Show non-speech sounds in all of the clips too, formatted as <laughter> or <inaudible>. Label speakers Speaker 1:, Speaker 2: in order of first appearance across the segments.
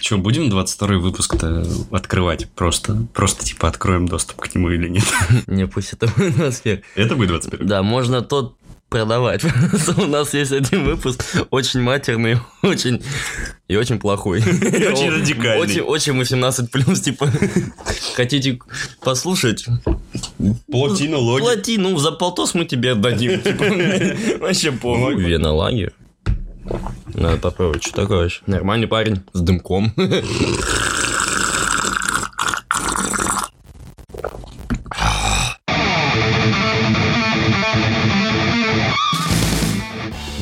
Speaker 1: Че, будем 22 выпуск-то открывать просто? Просто типа откроем доступ к нему или нет? <laughs>
Speaker 2: Не, пусть это будет атмосфера.
Speaker 1: Это будет 21
Speaker 2: Да, можно тот продавать. <laughs> У нас есть один выпуск очень матерный, очень и очень плохой. <laughs>
Speaker 1: Очень радикальный.
Speaker 2: Очень, очень 18 плюс, типа, хотите послушать?
Speaker 1: Плотину, логи.
Speaker 2: Плати, ну, за полтос мы тебе отдадим. типа, Вообще похуй. Вена лагерь. Надо попробовать, что такое вообще? Нормальный парень с дымком.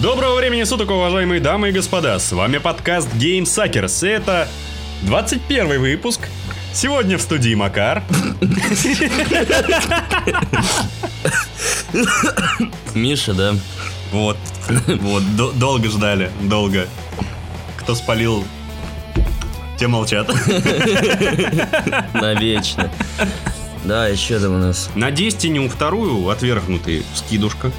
Speaker 1: Доброго времени суток, уважаемые дамы и господа. С вами подкаст Game Suckers. И это 21 выпуск. Сегодня в студии Макар.
Speaker 2: Миша, да?
Speaker 1: Вот. Вот. до- Долго ждали. Долго. Кто спалил, те молчат. <laughs>
Speaker 2: Навечно. Да, еще там у нас.
Speaker 1: На Дестиню вторую отвергнутый скидушка.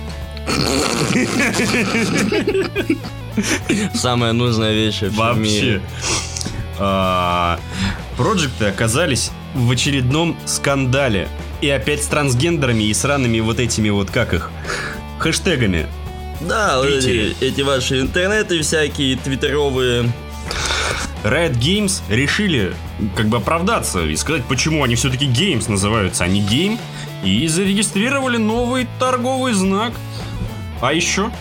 Speaker 2: Самая нужная вещь вообще.
Speaker 1: А, Проджекты оказались в очередном скандале. И опять с трансгендерами и сраными вот этими вот, как их, хэштегами.
Speaker 2: Да,
Speaker 1: Питере.
Speaker 2: эти, эти ваши интернеты всякие, твиттеровые.
Speaker 1: Riot Games решили как бы оправдаться и сказать, почему они все-таки Games называются, а не Game. И зарегистрировали новый торговый знак. А еще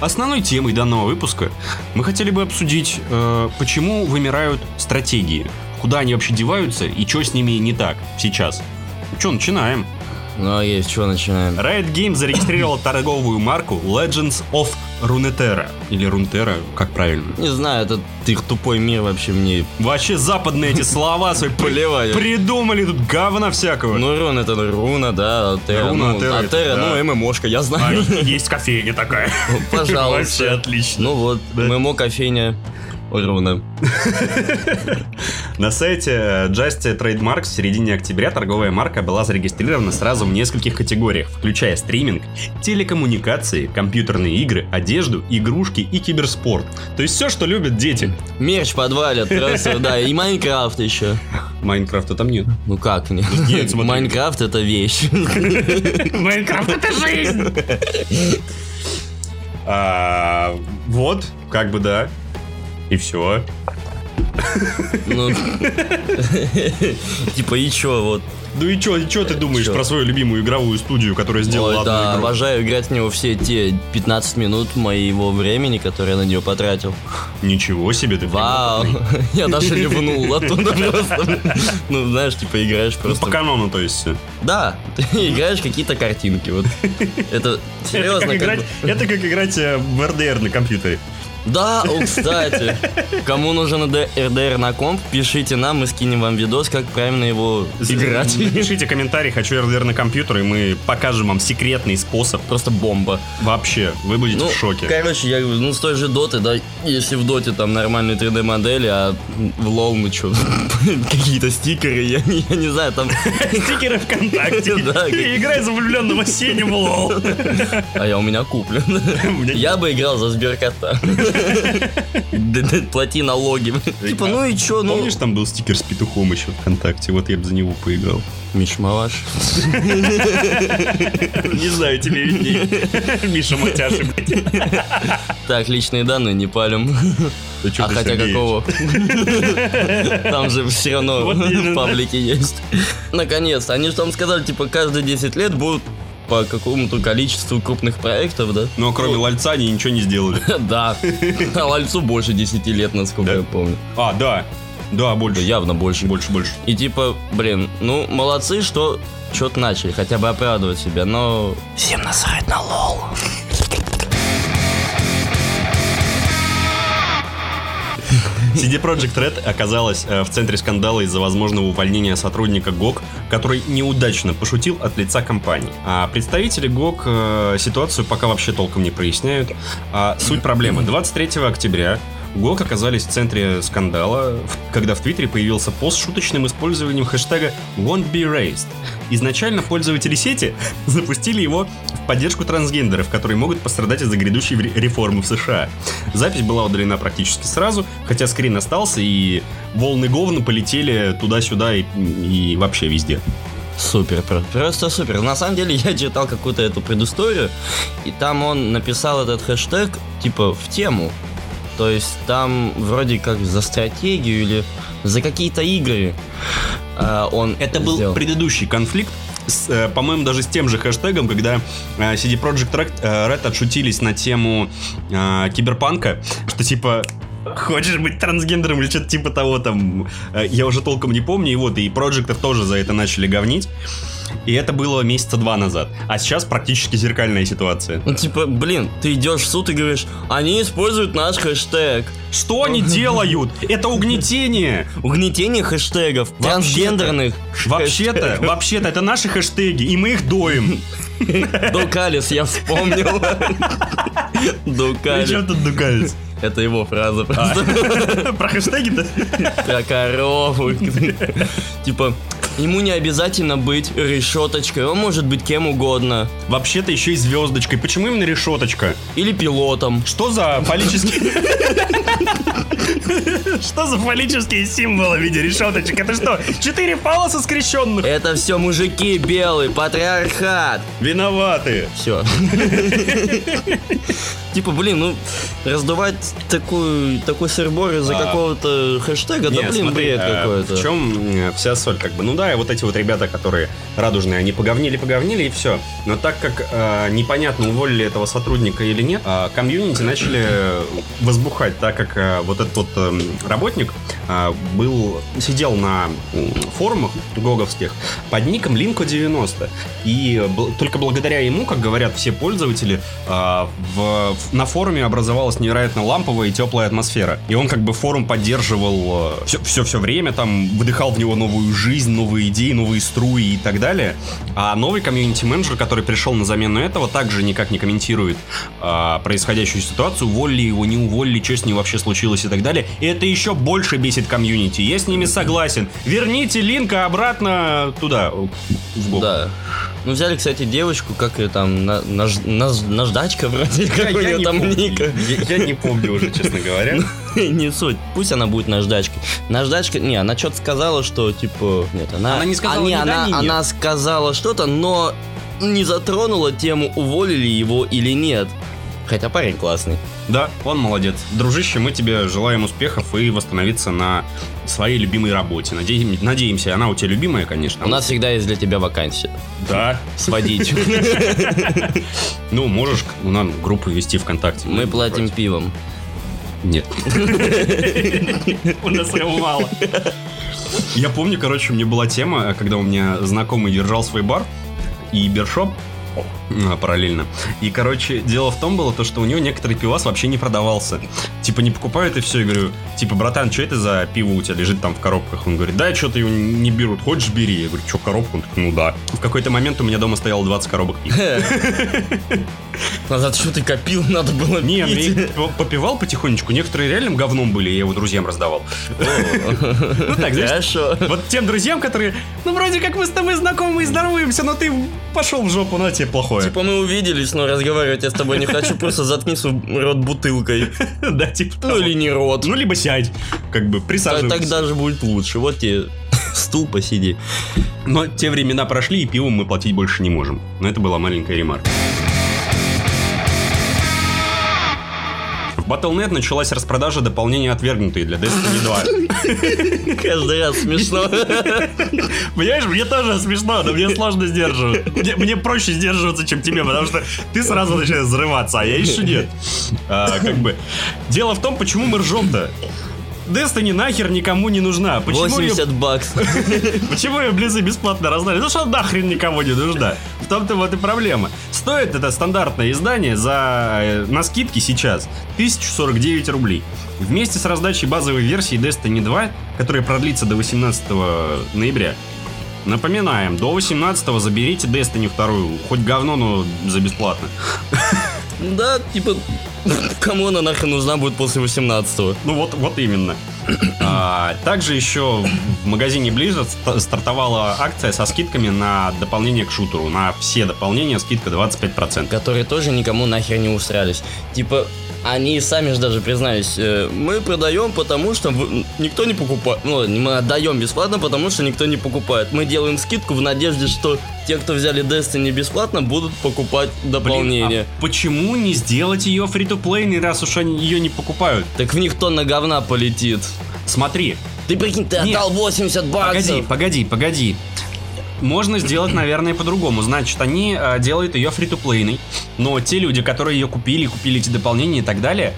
Speaker 1: основной темой данного выпуска мы хотели бы обсудить, э, почему вымирают стратегии, куда они вообще деваются и что с ними не так сейчас. Че, начинаем.
Speaker 2: Ну, а есть, что начинаем?
Speaker 1: Riot Games зарегистрировал торговую марку Legends of Runeterra. Или Runeterra, как правильно?
Speaker 2: Не знаю, этот их тупой мир вообще мне
Speaker 1: Вообще западные эти слова свои
Speaker 2: Поливай.
Speaker 1: придумали тут говна всякого.
Speaker 2: Ну, рун это руна, да, Алтера.
Speaker 1: Руна,
Speaker 2: ну,
Speaker 1: да.
Speaker 2: ну, ММОшка, я
Speaker 1: А,
Speaker 2: знаю.
Speaker 1: есть кофейня такая. <laughs> Вообще
Speaker 2: Пожалуйста.
Speaker 1: отлично.
Speaker 2: Ну вот,
Speaker 1: Да.
Speaker 2: ММО, кофейня, руна. <laughs>
Speaker 1: На сайте Justia Trademarks в середине октября торговая марка была зарегистрирована сразу в нескольких категориях, включая стриминг, телекоммуникации, компьютерные игры, одежду, игрушки и киберспорт. То есть все, что любят дети.
Speaker 2: Мерч подвалят просто, да, и Minecraft еще.
Speaker 1: Майнкрафта там нет.
Speaker 2: Ну как мне?
Speaker 1: Нет.
Speaker 2: Minecraft это вещь.
Speaker 1: Minecraft это жизнь! А, вот, как бы да. И все.
Speaker 2: Ну, <laughs> типа и чё, вот.
Speaker 1: Ну и чё, и чё ты думаешь
Speaker 2: Чё?
Speaker 1: про свою любимую игровую студию, которая сделала
Speaker 2: Ой,
Speaker 1: одну
Speaker 2: да,
Speaker 1: игру?
Speaker 2: обожаю играть в него все те 15 минут моего времени, которые я на нее потратил.
Speaker 1: Ничего себе ты.
Speaker 2: Вау, <laughs> я даже ливнул оттуда просто. Ну, знаешь, типа играешь
Speaker 1: Ну, по
Speaker 2: просто...
Speaker 1: канону, то есть.
Speaker 2: Да, ты <laughs> играешь какие-то картинки, вот. Это серьезно
Speaker 1: это как играть э, в RDR на компьютере.
Speaker 2: Да, о, кстати, кому нужен RDR на комп, пишите нам, мы скинем вам видос, как правильно его играть.
Speaker 1: Напишите комментарий, хочу RDR на компьютер, и мы покажем вам секретный способ.
Speaker 2: Просто бомба.
Speaker 1: Вообще, вы будете
Speaker 2: Ну,
Speaker 1: в шоке.
Speaker 2: короче, я говорю, ну с той же доты, да, если в доте там нормальные 3D модели, а в лол, ну что, <laughs> какие-то стикеры, я, не- я не знаю, там, <laughs>
Speaker 1: Стикеры ВКонтакте. <laughs>
Speaker 2: Да,
Speaker 1: Играй за влюбленного Сеню в лол.
Speaker 2: а я у меня куплен. Я бы играл за Сберкота. Плати налоги. Типа, ну и чё, ну...
Speaker 1: Помнишь, там был стикер с петухом еще ВКонтакте? Вот я бы за него поиграл.
Speaker 2: Миш Малаш.
Speaker 1: Не знаю, тебе видней. Миша Матяши, блядь.
Speaker 2: Так, личные данные не палим. А хотя какого? Там же все равно в паблике есть. Наконец-то. Они же там сказали, типа, каждые 10 лет будут по какому-то количеству крупных проектов, да?
Speaker 1: Но кроме Лальца они ничего не сделали. <laughs>
Speaker 2: Да. А Лальцу больше 10 лет, насколько я помню.
Speaker 1: А, да. Да,
Speaker 2: Да
Speaker 1: больше.
Speaker 2: явно больше.
Speaker 1: Больше, больше.
Speaker 2: И типа, блин, ну, молодцы, что что-то начали, хотя бы оправдывать себя, но... Всем насрать на лол.
Speaker 1: CD Projekt Red оказалась э, в центре скандала из-за возможного увольнения сотрудника GOG, который неудачно пошутил от лица компании. А представители GOG э, ситуацию пока вообще толком не проясняют. А суть проблемы. 23 октября GOG оказались в центре скандала, когда в Твиттере появился пост с шуточным использованием хэштега «won't be raised». Изначально пользователи сети <laughs> запустили его в поддержку трансгендеров, которые могут пострадать из-за грядущей реформы в США. Запись была удалена практически сразу, хотя скрин остался, и волны говна полетели туда-сюда и, и вообще везде.
Speaker 2: Супер, просто супер. На самом деле <laughs> я читал какую-то эту предысторию, и там он написал этот хэштег типа в тему. То есть там вроде как за стратегию или за какие-то игры
Speaker 1: э, он Это был сделал. предыдущий конфликт, с, э, по-моему, даже с тем же хэштегом, когда э, CD Projekt Red, э, Red отшутились на тему э, киберпанка, что типа хочешь быть трансгендером или что-то типа того там. Э, я уже толком не помню. И вот, и проектов тоже за это начали говнить. И это было месяца два назад. А сейчас практически зеркальная ситуация.
Speaker 2: Ну, типа, блин, ты идешь в суд и говоришь, они используют наш хэштег.
Speaker 1: Что они делают? Это угнетение.
Speaker 2: Угнетение хэштегов. Трансгендерных.
Speaker 1: Вообще-то, вообще-то, это наши хэштеги, и мы их доим.
Speaker 2: Дукалис, я вспомнил.
Speaker 1: Дукалис. При чем тут Дукалис?
Speaker 2: Это его фраза просто.
Speaker 1: А. Про хэштеги-то?
Speaker 2: Про корову. <laughs> Типа, Ему не обязательно быть решеточкой, он может быть кем угодно.
Speaker 1: Вообще-то еще и звездочкой. Почему именно решеточка?
Speaker 2: Или пилотом.
Speaker 1: Что за фаллический... Что за фаллические символы в виде решеточек? Это что, четыре фалоса скрещенных?
Speaker 2: Это все мужики белые, патриархат.
Speaker 1: Виноваты.
Speaker 2: Все. Типа, блин, ну, раздувать такую, такой сырбор из-за а. какого-то хэштега, да, блин, бред а, какой-то.
Speaker 1: В чем вся соль, как бы? Ну да, и вот эти вот ребята, которые радужные, они поговнили, поговнили, и все. Но так как э, непонятно, уволили этого сотрудника или нет, э, комьюнити начали возбухать, так как э, вот этот вот э, работник э, был, сидел на форумах гоговских под ником Linko90. И б, только благодаря ему, как говорят все пользователи, э, в, на форуме образовалась невероятно ламповая и теплая атмосфера. И он как бы форум поддерживал все-все э, время, там выдыхал в него новую жизнь, новые идеи, новые струи и так далее. А новый комьюнити-менеджер, который пришел на замену этого, также никак не комментирует а, происходящую ситуацию, уволили его, не уволили, что с ним вообще случилось и так далее. И это еще больше бесит комьюнити. Я с ними согласен. Верните Линка обратно туда, в
Speaker 2: Гог. Да. Ну, взяли, кстати, девочку, как ее там, на, наж, наж, наждачка <laughs> вроде, как у нее там ника.
Speaker 1: Я, я не помню уже, честно говоря. <laughs>
Speaker 2: не суть. Пусть она будет наждачкой. Наждачка, не, она что-то сказала, что, типа, нет, она...
Speaker 1: Она не сказала а, не,
Speaker 2: она,
Speaker 1: да,
Speaker 2: она сказала что-то, но не затронула тему, уволили его или нет. Хотя парень классный.
Speaker 1: Да, он молодец. Дружище, мы тебе желаем успехов и восстановиться на своей любимой работе. Надеем, надеемся, она у тебя любимая, конечно.
Speaker 2: У нас всегда есть для тебя вакансия.
Speaker 1: Да. <laughs>
Speaker 2: Сводить. <laughs>
Speaker 1: Ну, можешь у нас группу вести ВКонтакте.
Speaker 2: Мы платим пивом.
Speaker 1: Нет. <laughs> У нас его мало. Я помню, короче, у меня была тема, когда у меня знакомый держал свой бар и бершоп, параллельно. И, короче, дело в том было то, что у него некоторый пивас вообще не продавался. Типа не покупают и все, и говорю, типа, братан, что это за пиво у тебя лежит там в коробках? Он говорит, да, что-то его не берут, хочешь бери? Я говорю, что, коробку? Он такой, ну да. В какой-то момент у меня дома стояло 20 коробок пива.
Speaker 2: Назад что ты копил, надо было
Speaker 1: Не, я попивал потихонечку, некоторые реальным говном были, я его друзьям раздавал. Ну так, знаешь, вот тем друзьям, которые, ну вроде как мы с тобой знакомы и здороваемся, но ты пошел в жопу, на тебе плохое.
Speaker 2: Типа мы увиделись, но разговаривать я с тобой не хочу, просто заткни свой рот бутылкой. <laughs>
Speaker 1: Да, типа
Speaker 2: Ну или не рот.
Speaker 1: Ну либо сядь, как бы присаживайся.
Speaker 2: Так даже будет лучше, вот тебе <laughs> стул посиди.
Speaker 1: Но те времена прошли, и пивом мы платить больше не можем. Но это была маленькая ремарка. В Battle.net началась распродажа дополнения отвергнутые для Destiny
Speaker 2: 2. <laughs> Каждый раз смешно.
Speaker 1: Понимаешь, мне тоже смешно, но мне сложно сдерживать. Мне, мне проще сдерживаться, чем тебе, потому что ты сразу начинаешь взрываться, а я еще нет. А, как бы. Дело в том, почему мы ржем-то. Destiny нахер никому не нужна.
Speaker 2: Почему 80 ее... бакс.
Speaker 1: Почему ее близы бесплатно раздали? Ну что нахрен никому не нужна. В том-то вот и проблема. Стоит это стандартное издание за э, на скидке сейчас 1049 рублей. Вместе с раздачей базовой версии Destiny 2, которая продлится до 18 ноября, Напоминаем, до 18 заберите Destiny 2, хоть говно, но за бесплатно. <laughs>
Speaker 2: Да, типа, <laughs> кому она нахрен нужна будет после 18-го?
Speaker 1: Ну вот, вот именно. А, также еще в магазине Blizzard ст- стартовала акция со скидками на дополнение к шутеру. На все дополнения скидка 25%.
Speaker 2: Которые тоже никому нахер не устраивались. Типа, они сами же даже признались, э, мы продаем, потому что никто не покупает. Ну, мы отдаем бесплатно, потому что никто не покупает. Мы делаем скидку в надежде, что те, кто взяли Destiny бесплатно, будут покупать
Speaker 1: Блин,
Speaker 2: дополнение.
Speaker 1: а почему не сделать ее фри то плейной раз уж они ее не покупают?
Speaker 2: Так в них тонна говна полетит.
Speaker 1: Смотри,
Speaker 2: Ты прикинь, ты
Speaker 1: Нет.
Speaker 2: отдал 80 баксов.
Speaker 1: Погоди, погоди, погоди. Можно сделать, наверное, по-другому. Значит, они э, делают ее фри то плейной но те люди, которые ее купили, купили эти дополнения и так далее,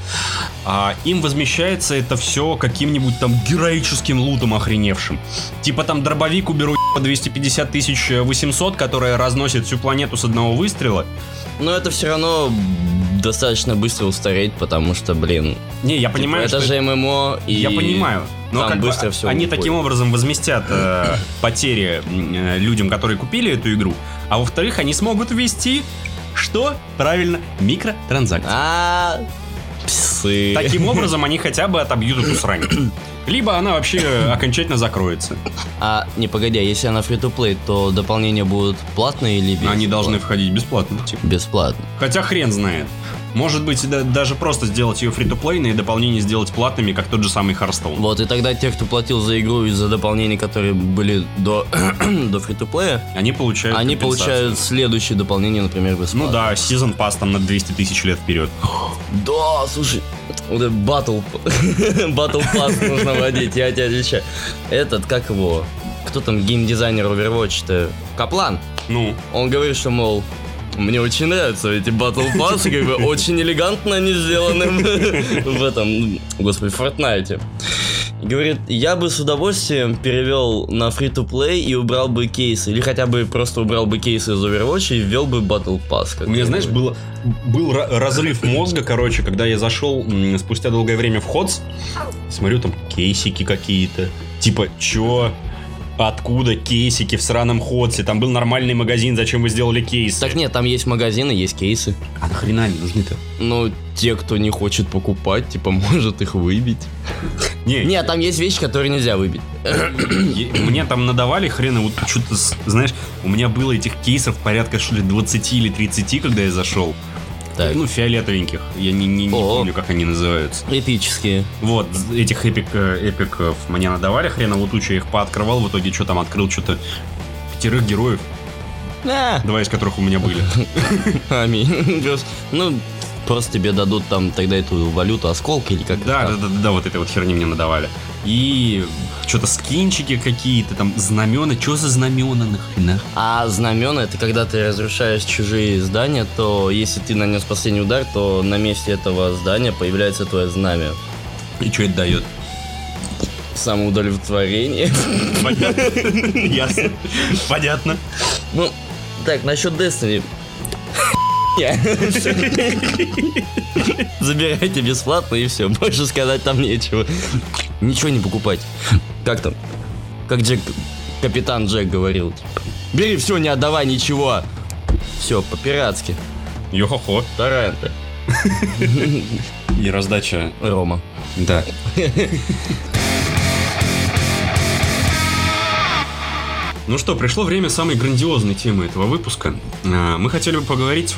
Speaker 1: а, им возмещается это все каким-нибудь там героическим лутом охреневшим. Типа там дробовик уберу по 250 тысяч 800, которая разносит всю планету с одного выстрела.
Speaker 2: Но это все равно достаточно быстро устареет, потому что, блин,
Speaker 1: Не, я
Speaker 2: типа,
Speaker 1: понимаю,
Speaker 2: это
Speaker 1: что
Speaker 2: же ММО, и...
Speaker 1: Я понимаю. Но
Speaker 2: там
Speaker 1: как бы
Speaker 2: быстро всё
Speaker 1: они
Speaker 2: уходит.
Speaker 1: таким образом возместят э, <coughs> потери э, людям, которые купили эту игру. А во-вторых, они смогут ввести что? Правильно, микротранзакции.
Speaker 2: А, псы.
Speaker 1: Таким образом, они хотя бы отобьют эту срань. Либо она вообще окончательно закроется.
Speaker 2: А, не, погоди, а если она free-to-play, то дополнения будут платные или
Speaker 1: Они
Speaker 2: бесплатные?
Speaker 1: должны входить бесплатно. типа.
Speaker 2: Бесплатно.
Speaker 1: Хотя хрен знает. Может быть, да- даже просто сделать ее фри то плейной и дополнения сделать платными, как тот же самый Hearthstone.
Speaker 2: Вот, и тогда те, кто платил за игру и за дополнения, которые были до, <clears throat> до free-to-play,
Speaker 1: Они получают
Speaker 2: они получают следующее дополнение, например, бесплатно.
Speaker 1: Ну да, сезон пас там на 200 тысяч лет вперед. <gasps>
Speaker 2: Да, слушай, вот это батл, <laughs> батл пас нужно водить, я тебе отвечаю. Этот, как его, кто там геймдизайнер Overwatch-то? Каплан.
Speaker 1: Ну,
Speaker 2: Он говорит, что, мол, мне очень нравятся эти батл пассы, как бы очень элегантно они сделаны <laughs> в этом, господи. И говорит, я бы с удовольствием перевел на free-to-play и убрал бы кейсы, или хотя бы просто убрал бы кейсы из Overwatch и ввел бы Battle Pass.
Speaker 1: У меня, знаешь, было, был ра- разрыв мозга, короче, когда я зашел спустя долгое время в Ходс, смотрю, там кейсики какие-то. Типа, чё? Откуда кейсики в сраном Ходсе? Там был нормальный магазин, зачем вы сделали кейсы?
Speaker 2: Так нет, там есть магазины, есть кейсы.
Speaker 1: А нахрена они нужны-то?
Speaker 2: Ну, те, кто не хочет покупать, типа, <laughs> может их выбить.
Speaker 1: Не, <laughs>
Speaker 2: Нет, там есть вещи, которые нельзя выбить.
Speaker 1: мне там надавали хрена, вот что-то, знаешь, у меня было этих кейсов порядка, что ли, 20 или 30, когда я зашел.
Speaker 2: Так.
Speaker 1: Ну, фиолетовеньких. Я не, не- не
Speaker 2: О.
Speaker 1: помню, как они называются.
Speaker 2: Эпические.
Speaker 1: Вот, этих эпик, э, эпиков мне надавали хрена лутуча, я их пооткрывал, в итоге что там открыл, что-то пятерых героев,
Speaker 2: А,
Speaker 1: два из которых у меня были. <laughs>
Speaker 2: аминь. Ну, просто тебе дадут там тогда эту валюту осколка или как
Speaker 1: да, да, да, да, вот этой вот херни мне надавали. И что-то скинчики какие-то, там знамена, что за знамена нахрена?
Speaker 2: А знамена это когда ты разрушаешь чужие здания, то если ты нанес последний удар, то на месте этого здания появляется твое знамя.
Speaker 1: И что это дает?
Speaker 2: Самоудовлетворение. <laughs>
Speaker 1: Понятно. Ясно. Понятно.
Speaker 2: Ну, так, насчет Destiny. Забирайте бесплатно и все. Больше сказать там нечего. Ничего не покупать. Как там? Как Джек, капитан Джек говорил. типа, Бери все, не отдавай ничего. Все, по-пиратски.
Speaker 1: Йо-хо-хо.
Speaker 2: Торренты.
Speaker 1: И раздача.
Speaker 2: Рома.
Speaker 1: Да. Ну что, пришло время самой грандиозной темы этого выпуска. А, Мы хотели бы поговорить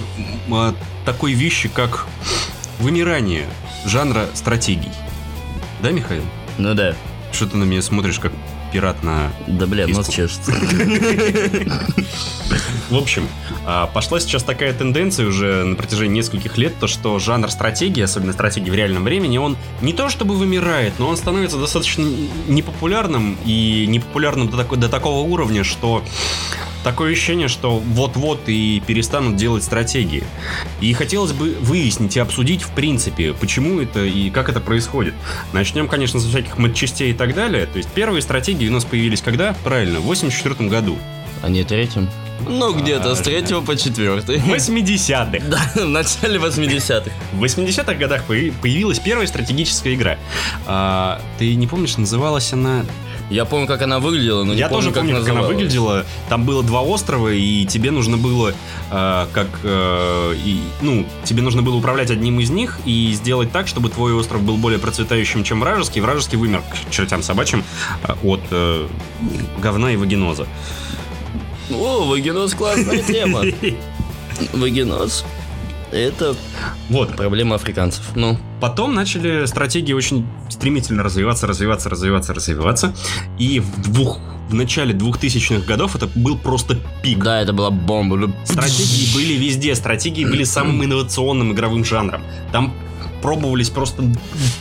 Speaker 1: о такой вещи, как вымирание жанра стратегий. Да, Михаил?
Speaker 2: Ну да.
Speaker 1: Что ты на меня смотришь, как пират на...
Speaker 2: Да, бля, нос чешется.
Speaker 1: В общем, а, пошла сейчас такая тенденция уже на протяжении нескольких лет, то что жанр стратегии, особенно стратегии в реальном времени, он не то чтобы вымирает, но он становится достаточно непопулярным и непопулярным до, такой- до такого уровня, что такое ощущение, что вот-вот и перестанут делать стратегии. И хотелось бы выяснить и обсудить, в принципе, почему это и как это происходит. Начнем, конечно, со всяких матчастей и так далее. То есть первые стратегии у нас появились когда? Правильно, в 84 году.
Speaker 2: А не третьим? Ну, где-то с
Speaker 1: А,
Speaker 2: третьего по четвертый.
Speaker 1: 80-х. <laughs>
Speaker 2: Да, <laughs> в начале 80-х.
Speaker 1: В 80-х годах появи- появилась первая стратегическая игра. А, ты не помнишь, называлась она...
Speaker 2: Я помню, как она выглядела, но
Speaker 1: Я
Speaker 2: не помню,
Speaker 1: тоже помню, как, она
Speaker 2: называлась.
Speaker 1: выглядела. Там было два острова, и тебе нужно было, а, как, э, и, ну, тебе нужно было управлять одним из них и сделать так, чтобы твой остров был более процветающим, чем вражеский. Вражеский вымер к чертям собачьим а, от э, говна и вагиноза.
Speaker 2: О, вагиноз классная тема. <laughs> Вагиноз. Это
Speaker 1: Вот.
Speaker 2: проблема африканцев. Ну,
Speaker 1: Потом начали стратегии очень стремительно развиваться, развиваться, развиваться, развиваться. И в двух в начале 2000-х годов это был просто пик.
Speaker 2: да, это была бомба.
Speaker 1: Стратегии были везде, стратегии были самым инновационным игровым жанром. Там пробовались просто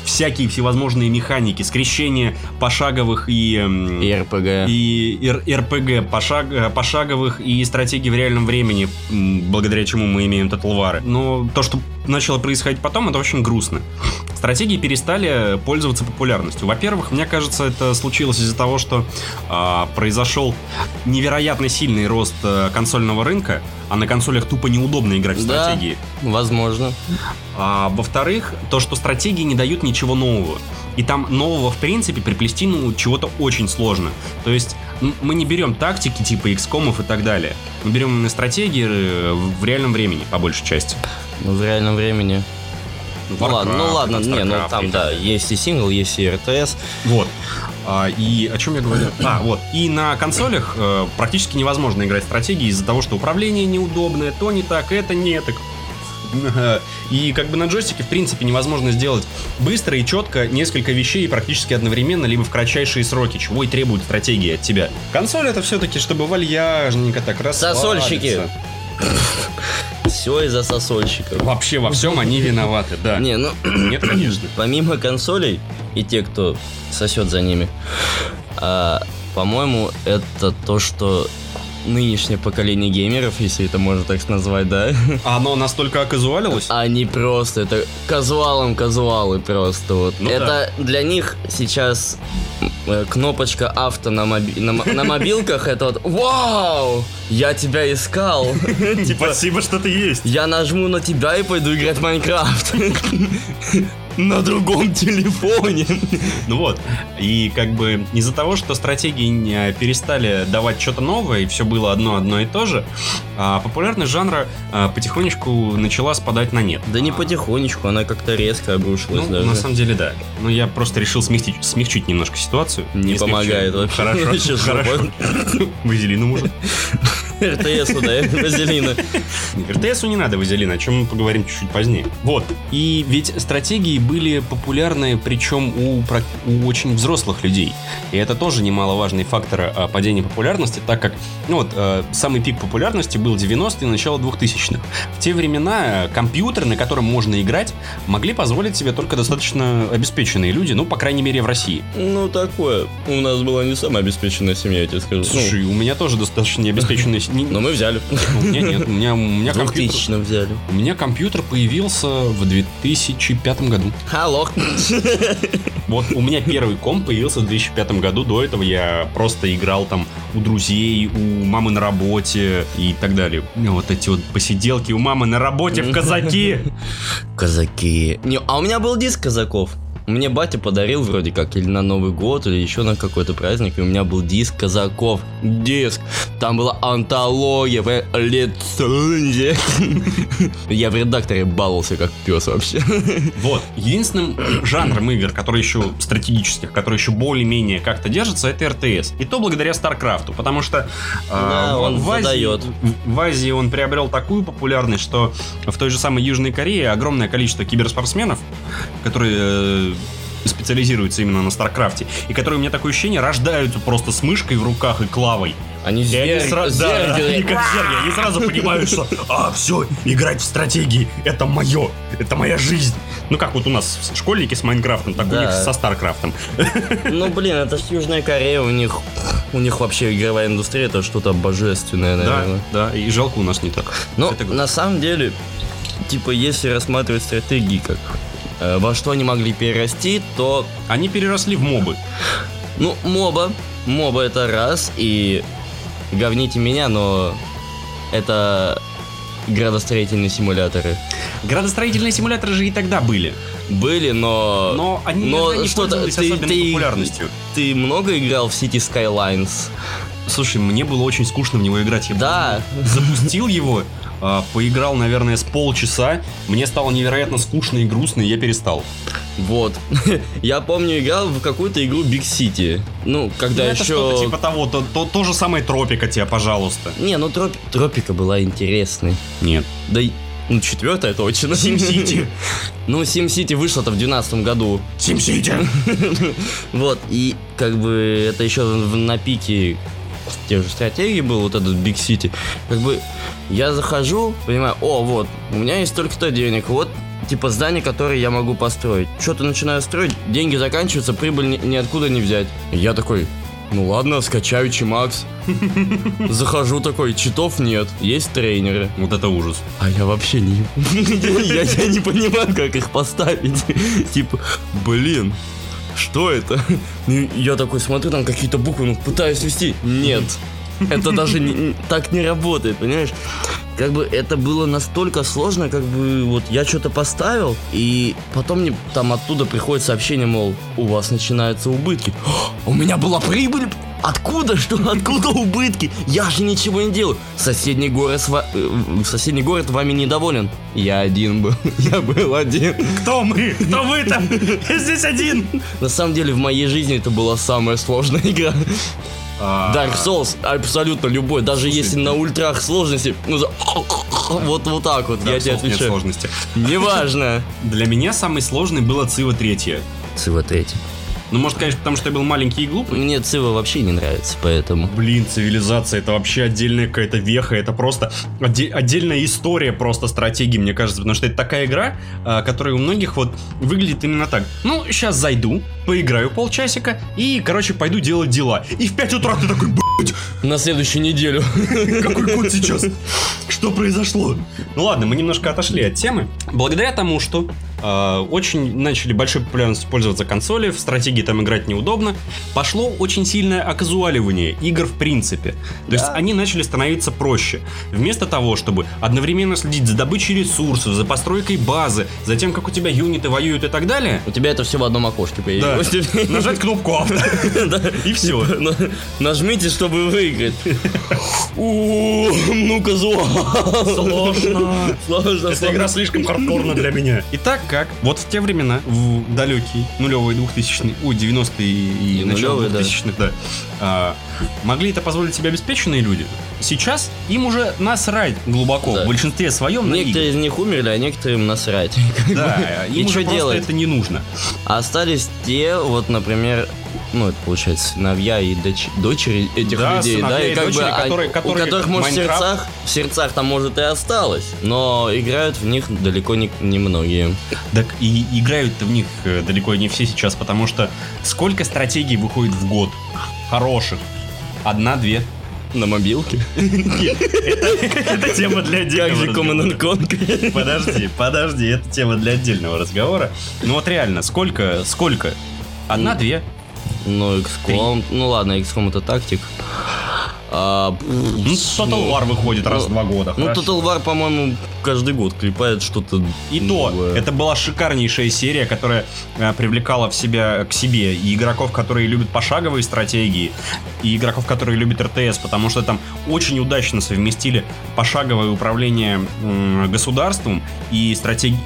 Speaker 1: всякие всевозможные механики, скрещение пошаговых и... эм,
Speaker 2: И РПГ.
Speaker 1: и РПГ пошаг, э, пошаговых и стратегий в реальном времени, благодаря чему мы имеем Total War. Но то, что начало происходить потом, это очень грустно. Стратегии перестали пользоваться популярностью. Во-первых, мне кажется, это случилось из-за того, что а, произошел невероятно сильный рост э, консольного рынка, а на консолях тупо неудобно играть в
Speaker 2: Да.
Speaker 1: стратегии.
Speaker 2: Возможно.
Speaker 1: А во-вторых, то, что стратегии не дают ничего нового. И там нового, в принципе, приплести, ну, чего-то очень сложно. То есть, мы не берем тактики типа XCOM и так далее. Мы берем именно стратегии э, в реальном времени, по большей части.
Speaker 2: Ну, в реальном времени. Ну ладно, ну
Speaker 1: Warcraft,
Speaker 2: ладно, не, ну там, да, есть и сингл, есть и РТС.
Speaker 1: Вот. А, и о чем я говорю? А, вот. И на консолях э, практически невозможно играть стратегии из-за того, что управление неудобное, то не так, это не так. <laughs> И как бы на джойстике, в принципе, невозможно сделать быстро и четко несколько вещей практически одновременно, либо в кратчайшие сроки, чего и требует стратегия от тебя. Консоль это все-таки, чтобы вальяжненько так раз.
Speaker 2: Сосольщики. Все из-за сосольщиков.
Speaker 1: Вообще во всем они виноваты, да.
Speaker 2: Не, ну, <clears throat>
Speaker 1: Нет, конечно.
Speaker 2: помимо консолей и те, кто сосет за ними, а, по-моему, это то, что нынешнее поколение геймеров, если это можно так назвать, да, <laughs>
Speaker 1: А Оно настолько оказуалилось?
Speaker 2: они просто, это казуалом казуалы просто вот.
Speaker 1: Ну
Speaker 2: это для них сейчас э, кнопочка авто на, моби- на, на мобилках, это вот «Вау! Я тебя искал!» <laughs> Типа,
Speaker 1: Спасибо, что ты есть.
Speaker 2: я нажму на тебя и пойду играть в Майнкрафт. <laughs> На другом телефоне.
Speaker 1: Ну вот, и как бы из-за того, что стратегии не перестали давать что-то новое, и все было одно-одно и то же, а, популярность жанра а, потихонечку начала спадать на нет.
Speaker 2: Да не потихонечку, она как-то резко обрушилась
Speaker 1: Ну,
Speaker 2: даже.
Speaker 1: на самом деле, да. Но я просто решил смягчить, смягчить немножко ситуацию.
Speaker 2: Не
Speaker 1: смягчу.
Speaker 2: помогает вообще.
Speaker 1: Хорошо, <laughs> хорошо. Вазелину может. <laughs>
Speaker 2: РТС, да, <laughs> Вазелина.
Speaker 1: РТСу не надо вазелина, о чем мы поговорим чуть-чуть позднее. Вот. И ведь стратегии были популярны, причем у, у очень взрослых людей. И это тоже немаловажный фактор а, падения популярности, так как, ну вот, э, самый пик популярности был 90-е и начало 2000-х. В те времена э, компьютеры, на котором можно играть, могли позволить себе только достаточно обеспеченные люди, ну, по крайней мере, в России.
Speaker 2: Ну, такое. У нас была не самая обеспеченная семья, я тебе скажу.
Speaker 1: Слушай, у меня тоже достаточно необеспеченная... с- не-
Speaker 2: Ну, но мы взяли.
Speaker 1: У меня нет, у меня, у меня компьютер...
Speaker 2: 2000 взяли.
Speaker 1: У меня компьютер появился в 2005 году.
Speaker 2: Алло.
Speaker 1: Вот у меня первый комп появился в 2005 году. До этого я просто играл там у друзей, у мамы на работе и так далее. Вот эти вот посиделки у мамы на работе в казаки.
Speaker 2: Казаки. Не, а у меня был диск казаков. Мне батя подарил вроде как или на Новый год, или еще на какой-то праздник, и у меня был диск казаков. Диск. Там была антология, лицензия. <laughs> Я в редакторе баловался как пес вообще. <laughs>
Speaker 1: Вот. Единственным жанром игр, который еще стратегических, который еще более-менее как-то держится, это RTS. И то благодаря Старкрафту, потому что э,
Speaker 2: Да,
Speaker 1: в-
Speaker 2: он
Speaker 1: в, Азии,
Speaker 2: задает.
Speaker 1: в- в Азии он приобрел такую популярность, что в той же самой Южной Корее огромное количество киберспортсменов, которые э, специализируются именно на Старкрафте, и которые, у меня такое ощущение, рождаются просто с мышкой в руках и клавой.
Speaker 2: Они
Speaker 1: И они
Speaker 2: зверь-
Speaker 1: сразу, да, они как зерги, они сразу понимают, что а, все, играть в стратегии, это мое, это моя жизнь. Ну, как вот у нас школьники с Майнкрафтом, так у
Speaker 2: Да.
Speaker 1: них со Старкрафтом.
Speaker 2: Ну, блин, это ж Южная Корея, у них... У них вообще игровая индустрия это что-то божественное,
Speaker 1: Да,
Speaker 2: наверное.
Speaker 1: да, и жалко у нас не так.
Speaker 2: Но
Speaker 1: Это-
Speaker 2: на самом деле, типа, если рассматривать стратегии как во что они могли перерасти, то,
Speaker 1: Они переросли в мобы.
Speaker 2: ну, моба, моба это раз, и говните меня, но это градостроительные симуляторы.
Speaker 1: Градостроительные симуляторы же и тогда были.
Speaker 2: Были, но...
Speaker 1: Но они
Speaker 2: Но
Speaker 1: не
Speaker 2: что-то- ты- ты-
Speaker 1: популярностью.
Speaker 2: Ты много играл в City Skylines?
Speaker 1: Слушай, мне было очень скучно в него играть. Я
Speaker 2: Да.
Speaker 1: запустил его, поиграл, наверное, с полчаса. Мне стало невероятно скучно и грустно, и я перестал.
Speaker 2: Вот. <laughs> Я помню, играл в какую-то игру Big City. Ну, когда
Speaker 1: Ну, это
Speaker 2: еще...
Speaker 1: что-то типа того, то, то, то же самое Тропика тебе, пожалуйста.
Speaker 2: Не, ну троп- Тропика была интересной.
Speaker 1: Нет.
Speaker 2: Да. Ну, четвертая точно.
Speaker 1: SimCity. <laughs>
Speaker 2: Ну, SimCity вышла-то в 2012 году.
Speaker 1: Сим-Сити. <laughs>
Speaker 2: Вот, и как бы это еще в- на пике тех же стратегий был вот этот Big City. Как бы я захожу, понимаю, о, вот, у меня есть только-то денег, вот типа здание, которое я могу построить. Что-то начинаю строить, деньги заканчиваются, прибыль ни- ниоткуда не взять. И я такой, ну ладно, скачаю Чимакс. Захожу такой, читов нет, есть тренеры.
Speaker 1: Вот это ужас.
Speaker 2: А я вообще не... <laughs> я не понимаю, как их поставить. <laughs> типа, блин, что это? Ну, Я такой смотрю, там какие-то буквы, ну, пытаюсь вести. Нет. Это даже не- так не работает, понимаешь? Как бы это было настолько сложно, как бы вот я что-то поставил, и потом мне там оттуда приходит сообщение, мол, у вас начинаются убытки. <gasps> У меня была прибыль! Откуда? Что? Откуда убытки? Я же ничего не делаю. Соседний город, с ва- э, соседний город вами недоволен. Я один был. <laughs> Я был один.
Speaker 1: Кто мы? Кто вы-то? Я здесь один.
Speaker 2: На самом деле в моей жизни это была самая сложная игра.
Speaker 1: А,
Speaker 2: Dark Souls абсолютно любой, даже
Speaker 1: Слушай,
Speaker 2: если на ультрах сложности, ну, <laughs> вот вот так вот, я
Speaker 1: Dark
Speaker 2: тебе
Speaker 1: Souls нет
Speaker 2: отвечаю.
Speaker 1: сложности.
Speaker 2: Неважно.
Speaker 1: Для меня самой сложной была Цива третья.
Speaker 2: Цива третий.
Speaker 1: Ну, может, конечно, потому что я был маленький и глупый.
Speaker 2: Мне Цива вообще не нравится, поэтому.
Speaker 1: Блин, цивилизация это вообще отдельная какая-то веха, это просто отде- отдельная история просто стратегии, мне кажется, потому что это такая игра, а, которая у многих вот выглядит именно так. Ну, сейчас зайду, поиграю полчасика и, короче, пойду делать дела. И в 5 утра ты такой, блядь,
Speaker 2: На следующую неделю. <laughs>
Speaker 1: какой год сейчас? <laughs> Что произошло? Ну ладно, мы немножко отошли от темы. Благодаря тому, что очень начали большой популярностью пользоваться консоли, в стратегии там играть неудобно, пошло очень сильное оказуаливание игр в принципе. То есть
Speaker 2: Да.
Speaker 1: они начали становиться проще. Вместо того, чтобы одновременно следить за добычей ресурсов, за постройкой базы, за тем, как у тебя юниты воюют и так далее,
Speaker 2: У тебя это все в одном окошке появилось. <laughs>
Speaker 1: нажать кнопку авто.
Speaker 2: Да. <laughs>
Speaker 1: И все.
Speaker 2: На- Нажмите, чтобы выиграть. <laughs> Ну, казуал.
Speaker 1: Сложно.
Speaker 2: Сложно.
Speaker 1: Эта игра слишком хардкорна для меня. Итак, как? Вот в те времена, в далекие нулевые, двухтысячные, ой, 90-е и
Speaker 2: И
Speaker 1: начало
Speaker 2: нулевые, да.
Speaker 1: 2000-х, да, а, могли это позволить себе обеспеченные люди. Сейчас им уже насрать глубоко,
Speaker 2: Да.
Speaker 1: в большинстве своем
Speaker 2: Некоторые из них умерли, а некоторым насрать. <laughs>
Speaker 1: Да, им уже просто
Speaker 2: делать?
Speaker 1: это не нужно.
Speaker 2: А остались те, вот, например, ну, это получается сыновья и доч- дочери этих
Speaker 1: Да,
Speaker 2: людей, да,
Speaker 1: и
Speaker 2: и как
Speaker 1: дочери,
Speaker 2: бы, а
Speaker 1: которые-
Speaker 2: у
Speaker 1: которые
Speaker 2: которых, может, в сердцах, в сердцах там, может, и осталось, но играют в них далеко не, не многие.
Speaker 1: Так и играют-то в них э, далеко не все сейчас, потому что сколько стратегий выходит в год? Хороших. Одна-две.
Speaker 2: На мобилке.
Speaker 1: Это тема для
Speaker 2: Как же
Speaker 1: отдельного
Speaker 2: Command. Conquer?
Speaker 1: Подожди, подожди, это тема для отдельного разговора. Ну вот реально, сколько, сколько? Одна-две?
Speaker 2: Ну, XCOM, ну ладно, XCOM это тактик. А,
Speaker 1: Ну, Total War выходит раз в два года.
Speaker 2: Ну,
Speaker 1: хорошо.
Speaker 2: Total War, по-моему, каждый год клепает что-то
Speaker 1: И то,
Speaker 2: новое.
Speaker 1: это была шикарнейшая серия, которая э, привлекала в себя к себе и игроков, которые любят пошаговые стратегии, и игроков, которые любят РТС, потому что там очень удачно совместили пошаговое управление государством и стратеги...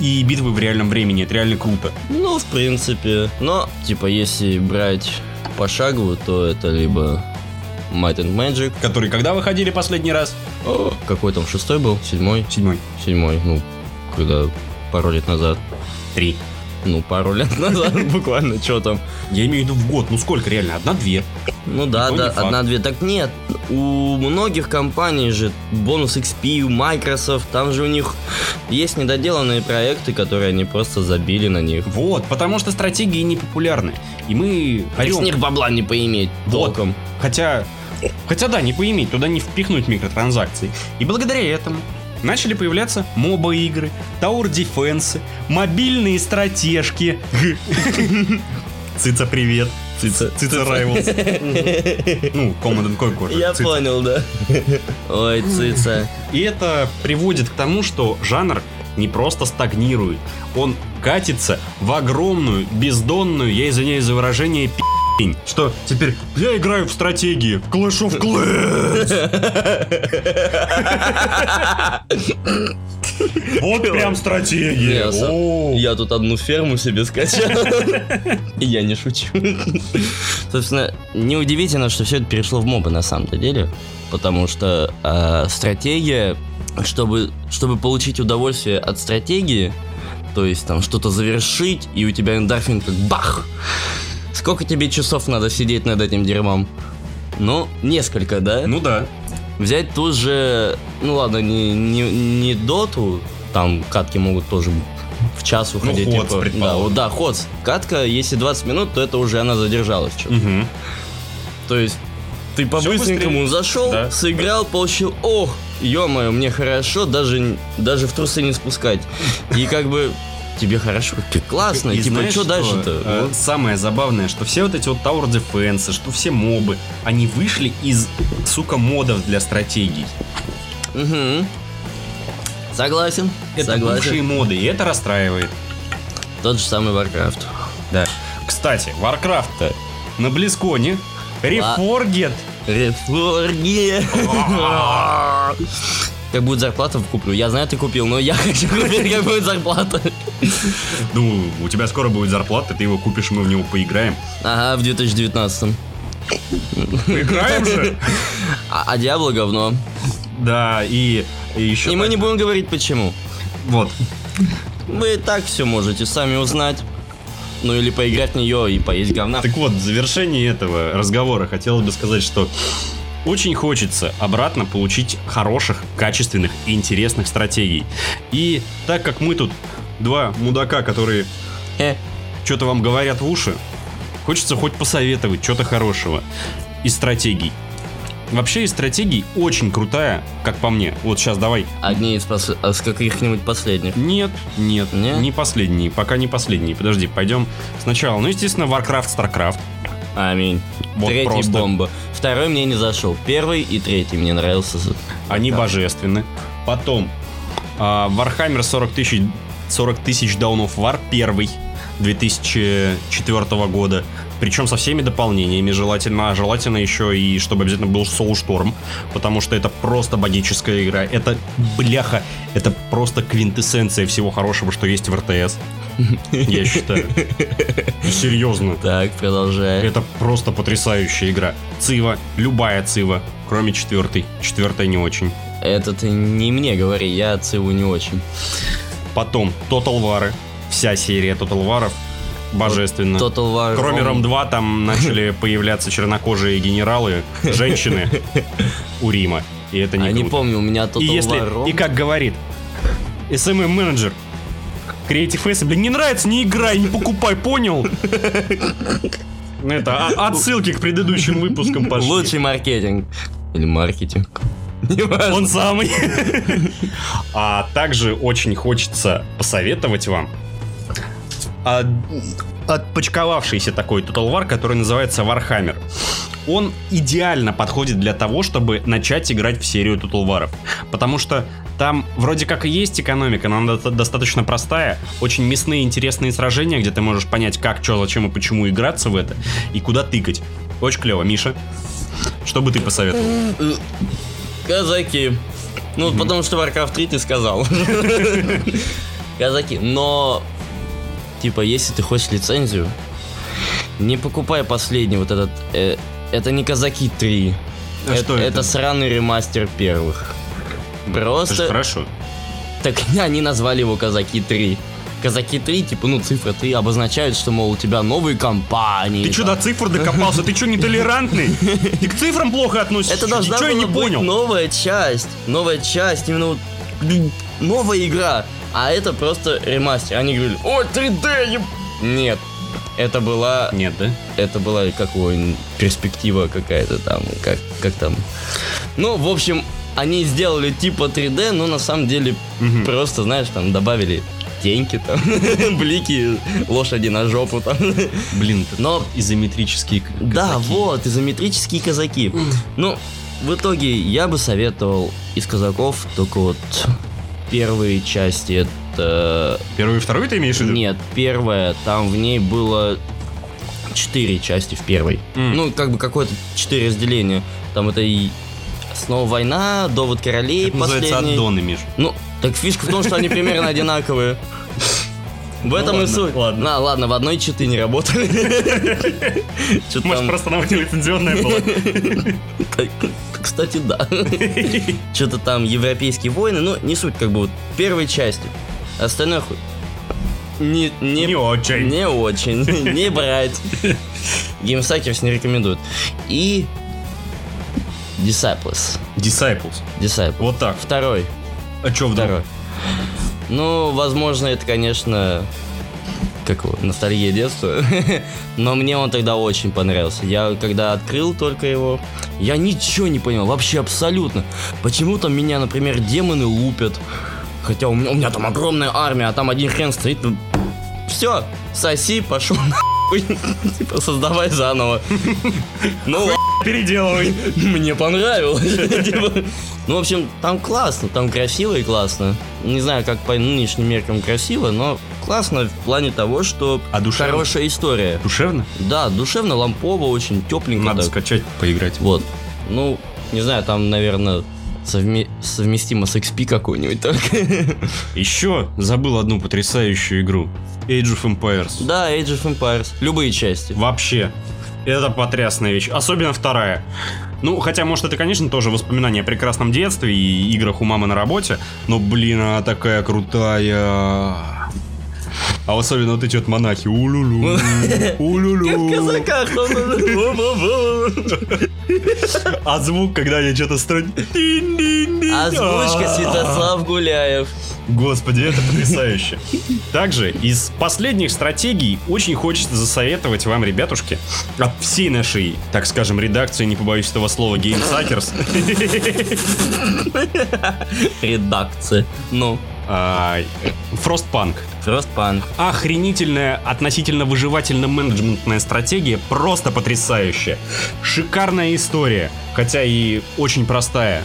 Speaker 1: и битвы в реальном времени. Это реально круто.
Speaker 2: Ну, в принципе. Но, типа, если брать пошаговую, то это либо Might and Magic.
Speaker 1: Которые когда выходили последний раз?
Speaker 2: Какой там, шестой был? Седьмой?
Speaker 1: Седьмой.
Speaker 2: Седьмой, ну, когда пару лет назад.
Speaker 1: Три.
Speaker 2: Ну, пару лет назад <laughs> буквально, что там.
Speaker 1: Я имею в виду в год. Ну сколько реально? Одна-две.
Speaker 2: Ну да, да, одна-две. Так нет, у многих компаний же бонус XP, у Microsoft, там же у них есть недоделанные проекты, которые они просто забили на них.
Speaker 1: Вот, потому что стратегии не популярны. И мы
Speaker 2: А с
Speaker 1: орем.
Speaker 2: них бабла не поиметь
Speaker 1: Вот.
Speaker 2: толком.
Speaker 1: Хотя, хотя да, не поиметь, туда не впихнуть микротранзакций. И благодаря этому начали появляться моба-игры, тауэр-дефенсы, мобильные стратежки. Цица, привет.
Speaker 2: Цица.
Speaker 1: Цица Rivals. Ну, Command Conquer.
Speaker 2: Я
Speaker 1: Цица.
Speaker 2: понял, да. Ой, цица.
Speaker 1: И это приводит к тому, что жанр не просто стагнирует, он катится в огромную, бездонную, я извиняюсь за выражение, пи***ень. Что теперь я играю в стратегии, в Clash of Clans. <laughs> Вот прям стратегия.
Speaker 2: Я, тут одну ферму себе скачал. И я не шучу. Собственно, неудивительно, что все это перешло в мобы на самом-то деле. Потому что э, стратегия, чтобы, чтобы получить удовольствие от стратегии, то есть там что-то завершить, и у тебя эндорфин как бах! Сколько тебе часов надо сидеть над этим дерьмом? Ну, несколько, да?
Speaker 1: Ну да.
Speaker 2: Взять ту же, ну ладно, не, не, не доту, там катки могут тоже в час уходить.
Speaker 1: Ходс,
Speaker 2: типа, да, вот, да, ходс. Катка, если 20 минут, то это уже она задержалась что-то.
Speaker 1: Мгм.
Speaker 2: То есть ты по-быстренькому зашел,
Speaker 1: Да.
Speaker 2: сыграл, получил, ох, ё-моё, мне хорошо, даже, даже в трусы не спускать. И как бы тебе хорошо, ты классно,
Speaker 1: И
Speaker 2: типа,
Speaker 1: знаешь,
Speaker 2: что дальше-то?
Speaker 1: э,
Speaker 2: Ну,
Speaker 1: Самое забавное, что все вот эти вот Tower Defense, что все мобы, они вышли из, сука, модов для стратегий.
Speaker 2: мгм. Согласен,
Speaker 1: Это
Speaker 2: согласен.
Speaker 1: бывшие моды, и это расстраивает.
Speaker 2: Тот же самый Warcraft.
Speaker 1: Да. Кстати, Warcraft-то на Близконе Reforged.
Speaker 2: Реформе. <laughs> <laughs> Как будет зарплата, куплю. Я знаю, ты купил, но я <laughs> хочу купить, как будет зарплата.
Speaker 1: Ну, у тебя скоро будет зарплата, ты его купишь, мы в него поиграем.
Speaker 2: Ага, в 2019.
Speaker 1: Поиграем же?
Speaker 2: А, а Диабло говно.
Speaker 1: Да, и, и еще...
Speaker 2: И мы не будем говорить почему.
Speaker 1: Вот.
Speaker 2: Вы и так все можете сами узнать. Ну или поиграть в нее и поесть говна.
Speaker 1: Так вот, в завершении этого разговора хотелось бы сказать, что очень хочется обратно получить хороших, качественных и интересных стратегий. И так как мы тут два мудака, которые
Speaker 2: Э,
Speaker 1: что-то вам говорят в уши, хочется хоть посоветовать что-то хорошего из стратегий. Вообще из стратегий очень крутая, как по мне. Вот сейчас давай.
Speaker 2: одни из пос- а с каких-нибудь последних.
Speaker 1: Нет, нет,
Speaker 2: Не?
Speaker 1: не последние, пока не последние. Подожди, пойдем сначала. Ну, естественно, Warcraft, Starcraft.
Speaker 2: Аминь.
Speaker 1: Вот
Speaker 2: Третий
Speaker 1: просто.
Speaker 2: бомба. Второй мне не зашел. Первый и третий мне нравился.
Speaker 1: Они
Speaker 2: Да.
Speaker 1: божественны. Потом Warhammer 40 тысяч 40 тысяч Dawn of War первый 2004 года. Причем со всеми дополнениями желательно. А желательно еще и чтобы обязательно был Soulstorm. Потому что это просто богическая игра. Это бляха. Это просто квинтэссенция всего хорошего, что есть в РТС. <laughs> Я считаю. Серьезно.
Speaker 2: Так, продолжай.
Speaker 1: Это просто потрясающая игра. Цива, любая Цива, кроме четвертой. Четвертая не очень.
Speaker 2: Это ты не мне говори, я Циву не очень.
Speaker 1: Потом Total War. Вся серия Total War божественно.
Speaker 2: Total War.
Speaker 1: Кроме
Speaker 2: Rome.
Speaker 1: Ром 2 там начали <laughs> появляться чернокожие генералы, женщины у Рима. И это не
Speaker 2: А не помню, у меня Total
Speaker 1: И если,
Speaker 2: War Rome.
Speaker 1: и как говорит SMM менеджер, Creative Assembly, блин, не нравится, не играй, не покупай, понял? Это а- отсылки к предыдущим выпускам пошли.
Speaker 2: Лучший маркетинг. Или маркетинг. Неважно.
Speaker 1: Он самый. А также очень хочется посоветовать вам от- отпочковавшийся такой Total War, который называется Warhammer. Он идеально подходит для того, чтобы начать играть в серию Total War. Потому что там вроде как и есть экономика, но она до- достаточно простая. Очень мясные, интересные сражения, где ты можешь понять, как, что, зачем и почему играться в это, и куда тыкать. Очень клево. Миша, что бы ты посоветовал?
Speaker 2: Казаки. Ну, потому что Warcraft 3 ты сказал. <laughs> Казаки. Но, типа, если ты хочешь лицензию, не покупай последний вот этот... э, это не Казаки 3.
Speaker 1: А что это?
Speaker 2: это сраный ремастер первых.
Speaker 1: Это
Speaker 2: Просто...
Speaker 1: хорошо.
Speaker 2: Так <laughs> они назвали его Казаки 3. Казаки 3, типа, ну, цифра 3 обозначают, что, мол, у тебя новые компании.
Speaker 1: Ты что до цифр докопался? Ты что, нетолерантный? Ты к цифрам плохо относишься?
Speaker 2: Это должна
Speaker 1: Чё я не
Speaker 2: была быть
Speaker 1: понял?
Speaker 2: новая часть. Новая часть, именно вот новая игра. А это просто ремастер. Они говорили, о, 3D, еб-». Нет. Это была,
Speaker 1: Нет, да?
Speaker 2: это была какой перспектива какая-то там, как, как там. Ну, в общем, они сделали типа 3D, но на самом деле
Speaker 1: Мгм.
Speaker 2: просто, знаешь, там добавили стенки там, <laughs> блики, лошади на жопу там.
Speaker 1: Блин,
Speaker 2: Но
Speaker 1: изометрические к-
Speaker 2: да,
Speaker 1: казаки.
Speaker 2: вот, изометрические казаки. Ну, в итоге я бы советовал из казаков только вот первые части. Это...
Speaker 1: Первый и второй ты имеешь в виду?
Speaker 2: Нет, первая, там в ней было четыре части в первой.
Speaker 1: М.
Speaker 2: Ну, как бы какое-то четыре разделения. Там это и снова война, довод королей
Speaker 1: Это называется
Speaker 2: последний.
Speaker 1: аддоны, Миш.
Speaker 2: Ну, так фишка в том, что они примерно одинаковые. В этом и
Speaker 1: ладно,
Speaker 2: суть.
Speaker 1: ладно.
Speaker 2: На, ладно, в одной читы не работали. <laughs>
Speaker 1: Может, просто тебя лицензионная была? <laughs>
Speaker 2: Кстати, да. <laughs> Что-то там европейские войны, ну, не суть, как бы вот первой части. Остальное хуй. Не, не,
Speaker 1: Не очень.
Speaker 2: не очень. <laughs> Не брать. Геймсакерс не рекомендует. И Disciples.
Speaker 1: Disciples.
Speaker 2: Disciples.
Speaker 1: Вот так.
Speaker 2: Второй.
Speaker 1: А вдруг?
Speaker 2: Второй. Ну, возможно, это, конечно, как его, ностальгия детства. <laughs> Но мне он тогда очень понравился. Я когда открыл только его, я ничего не понял, вообще абсолютно. Почему там меня, например, демоны лупят? Хотя у меня, у меня там огромная армия, а там один хрен стоит. Все, соси, пошел нахуй. <laughs> Типа, создавай заново. Ну,
Speaker 1: Переделывай.
Speaker 2: мне понравилось. <laughs> Типа, Ну, в общем, там классно, там красиво и классно. Не знаю, как по нынешним меркам красиво, но классно в плане того, что
Speaker 1: А душевно?
Speaker 2: хорошая история.
Speaker 1: Душевно?
Speaker 2: Да, душевно, лампово, очень тепленько.
Speaker 1: Надо
Speaker 2: так.
Speaker 1: скачать, поиграть.
Speaker 2: Вот. Ну, не знаю, там, наверное, совме- совместимо с XP какой-нибудь только.
Speaker 1: Еще забыл одну потрясающую игру. Age of Empires.
Speaker 2: Да, Age of Empires. Любые части.
Speaker 1: Вообще. Это потрясная вещь. Особенно вторая. Ну, хотя, может, это, конечно, тоже воспоминание о прекрасном детстве и играх у мамы на работе. Но, блин, она такая крутая. А особенно вот эти вот монахи. Улюлю. <laughs> Улюлю.
Speaker 2: В казаках. <laughs>
Speaker 1: А звук, когда они что-то строят.
Speaker 2: Озвучка <laughs> Святослав Гуляев.
Speaker 1: Господи, это потрясающе. Также из последних стратегий очень хочется засоветовать вам, ребятушки, от всей нашей, так скажем, редакции, не побоюсь этого слова, Suckers,
Speaker 2: Редакция. Ну,
Speaker 1: а, Frostpunk.
Speaker 2: Frostpunk.
Speaker 1: Охренительная относительно выживательно-менеджментная стратегия, просто потрясающая. Шикарная история, хотя и очень простая.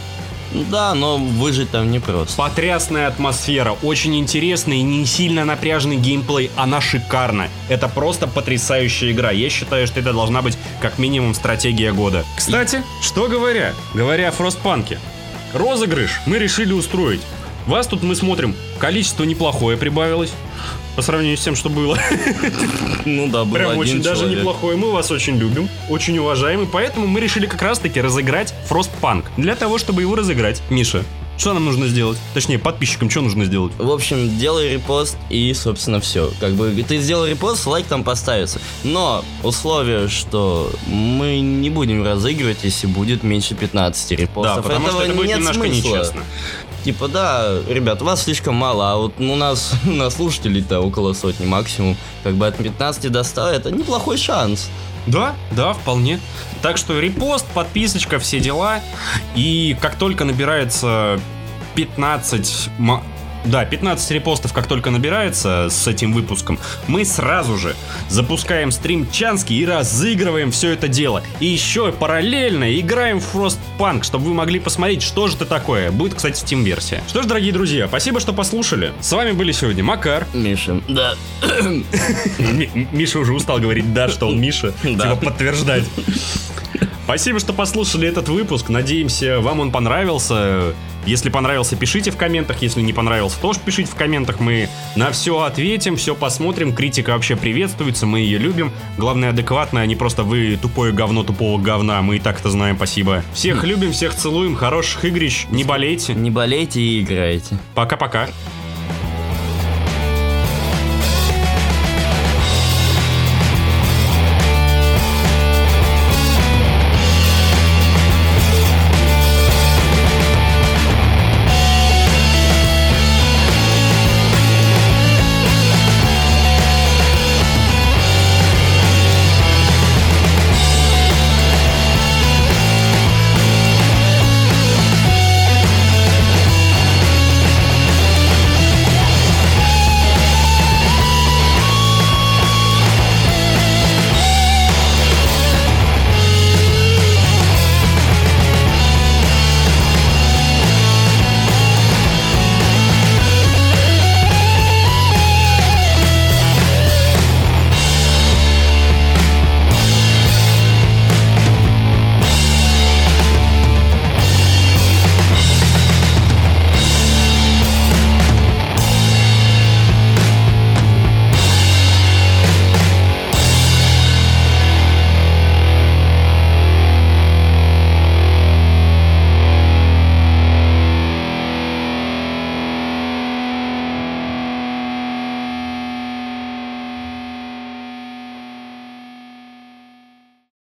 Speaker 2: Да, но выжить там непросто.
Speaker 1: Потрясная атмосфера, очень интересный и не сильно напряженный геймплей, она шикарна. Это просто потрясающая игра. Я считаю, что это должна быть как минимум стратегия года. Кстати, что говоря, говоря о Фростпанке, розыгрыш мы решили устроить. Вас тут мы смотрим, количество неплохое прибавилось по сравнению с тем, что было. <laughs>
Speaker 2: Ну да, был
Speaker 1: Прям
Speaker 2: один
Speaker 1: очень даже
Speaker 2: человек.
Speaker 1: неплохое. Мы вас очень любим, очень уважаем, и поэтому мы решили как раз-таки разыграть Frostpunk. Для того, чтобы его разыграть, Миша, что нам нужно сделать? Точнее, подписчикам что нужно сделать?
Speaker 2: В общем, делай репост и, собственно, все. Как бы ты сделал репост, лайк там поставится. Но условие, что мы не будем разыгрывать, если будет меньше 15
Speaker 1: Да,
Speaker 2: репостов.
Speaker 1: потому что
Speaker 2: Этого
Speaker 1: это будет
Speaker 2: нет
Speaker 1: немножко
Speaker 2: смысла.
Speaker 1: нечестно.
Speaker 2: Типа, да, ребят, вас слишком мало, а вот у нас <laughs> на слушателей-то около сотни максимум. Как бы от 15 до 100 это неплохой шанс.
Speaker 1: Да, да, вполне. Так что репост, подписочка, все дела. И как только набирается 15... Да, 15 репостов, как только набирается с этим выпуском, мы сразу же запускаем стрим Чанский и разыгрываем все это дело. И еще параллельно играем в Frostpunk, чтобы вы могли посмотреть, что же это такое. Будет, кстати, Steam-версия. Что ж, дорогие друзья, спасибо, что послушали. С вами были сегодня Макар.
Speaker 2: Миша, да.
Speaker 1: Ми- Миша уже устал говорить «да», что он Миша. <laughs>
Speaker 2: Да.
Speaker 1: Типа подтверждать. Спасибо, что послушали этот выпуск. Надеемся, вам он понравился. Если понравился, пишите в комментах. Если не понравился, тоже пишите в комментах. Мы на все ответим, все посмотрим. Критика вообще приветствуется, мы ее любим. Главное, адекватно, а не просто вы тупое говно тупого говна. Мы и так это знаем, спасибо. Всех любим, всех целуем, хороших игрищ. Не болейте.
Speaker 2: Не болейте и играйте.
Speaker 1: Пока-пока.